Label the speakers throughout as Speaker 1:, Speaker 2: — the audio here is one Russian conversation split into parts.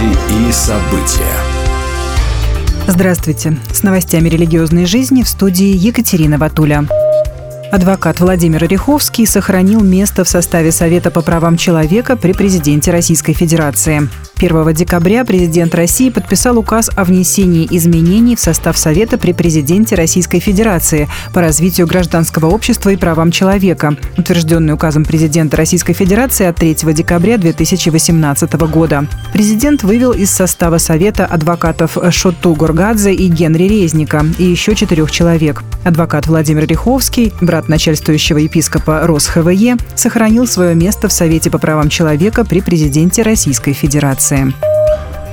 Speaker 1: Новости и события.
Speaker 2: Здравствуйте. С новостями религиозной жизни в студии Екатерина Ватуля. Адвокат Владимир Ореховский сохранил место в составе Совета по правам человека при президенте Российской Федерации. 1 декабря президент России подписал указ о внесении изменений в состав Совета при президенте Российской Федерации по развитию гражданского общества и правам человека, утвержденный указом президента Российской Федерации от 3 декабря 2018 года. Президент вывел из состава Совета адвокатов Шоту Горгадзе и Генри Резника и еще четырех человек. Адвокат Владимир Риховский, брат начальствующего епископа РосХВЕ, сохранил свое место в Совете по правам человека при президенте Российской Федерации.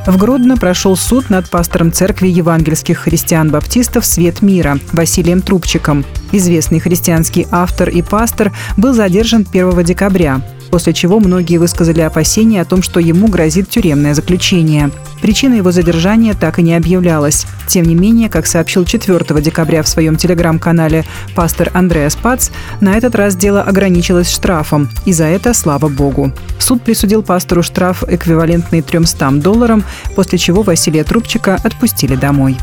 Speaker 2: В Гродно прошел суд над пастором церкви евангельских христиан-баптистов «Свет мира» Василием Трубчиком. Известный христианский автор и пастор был задержан 1 декабря после чего многие высказали опасения о том, что ему грозит тюремное заключение. Причина его задержания так и не объявлялась. Тем не менее, как сообщил 4 декабря в своем телеграм-канале пастор Андреас Пац, на этот раз дело ограничилось штрафом, и за это слава богу. Суд присудил пастору штраф, эквивалентный 300 долларам, после чего Василия Трубчика отпустили домой.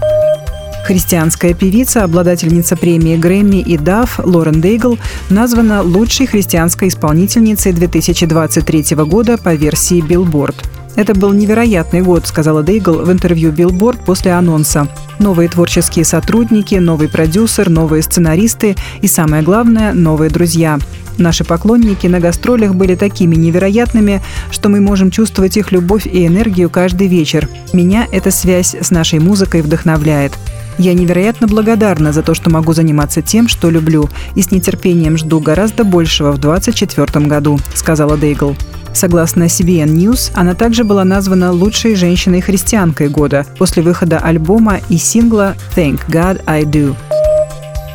Speaker 2: Христианская певица, обладательница премии Грэмми и DAF Лорен Дейгл названа лучшей христианской исполнительницей 2023 года по версии Billboard. Это был невероятный год, сказала Дейгл в интервью Billboard после анонса. Новые творческие сотрудники, новый продюсер, новые сценаристы и, самое главное, новые друзья. Наши поклонники на гастролях были такими невероятными, что мы можем чувствовать их любовь и энергию каждый вечер. Меня эта связь с нашей музыкой вдохновляет. Я невероятно благодарна за то, что могу заниматься тем, что люблю, и с нетерпением жду гораздо большего в 2024 году», — сказала Дейгл. Согласно CBN News, она также была названа лучшей женщиной-христианкой года после выхода альбома и сингла «Thank God I Do».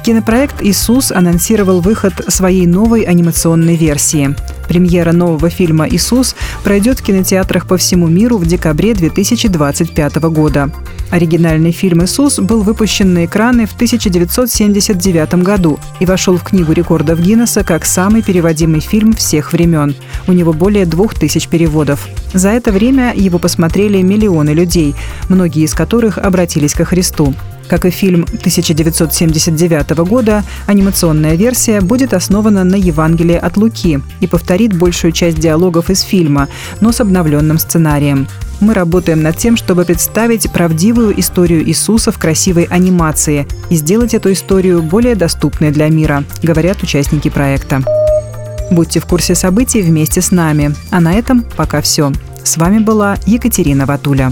Speaker 2: Кинопроект «Иисус» анонсировал выход своей новой анимационной версии. Премьера нового фильма «Иисус» пройдет в кинотеатрах по всему миру в декабре 2025 года. Оригинальный фильм «Иисус» был выпущен на экраны в 1979 году и вошел в Книгу рекордов Гиннесса как самый переводимый фильм всех времен. У него более двух тысяч переводов. За это время его посмотрели миллионы людей, многие из которых обратились ко Христу. Как и фильм 1979 года, анимационная версия будет основана на Евангелии от Луки и повторит большую часть диалогов из фильма, но с обновленным сценарием. Мы работаем над тем, чтобы представить правдивую историю Иисуса в красивой анимации и сделать эту историю более доступной для мира, говорят участники проекта. Будьте в курсе событий вместе с нами. А на этом пока все. С вами была Екатерина Ватуля.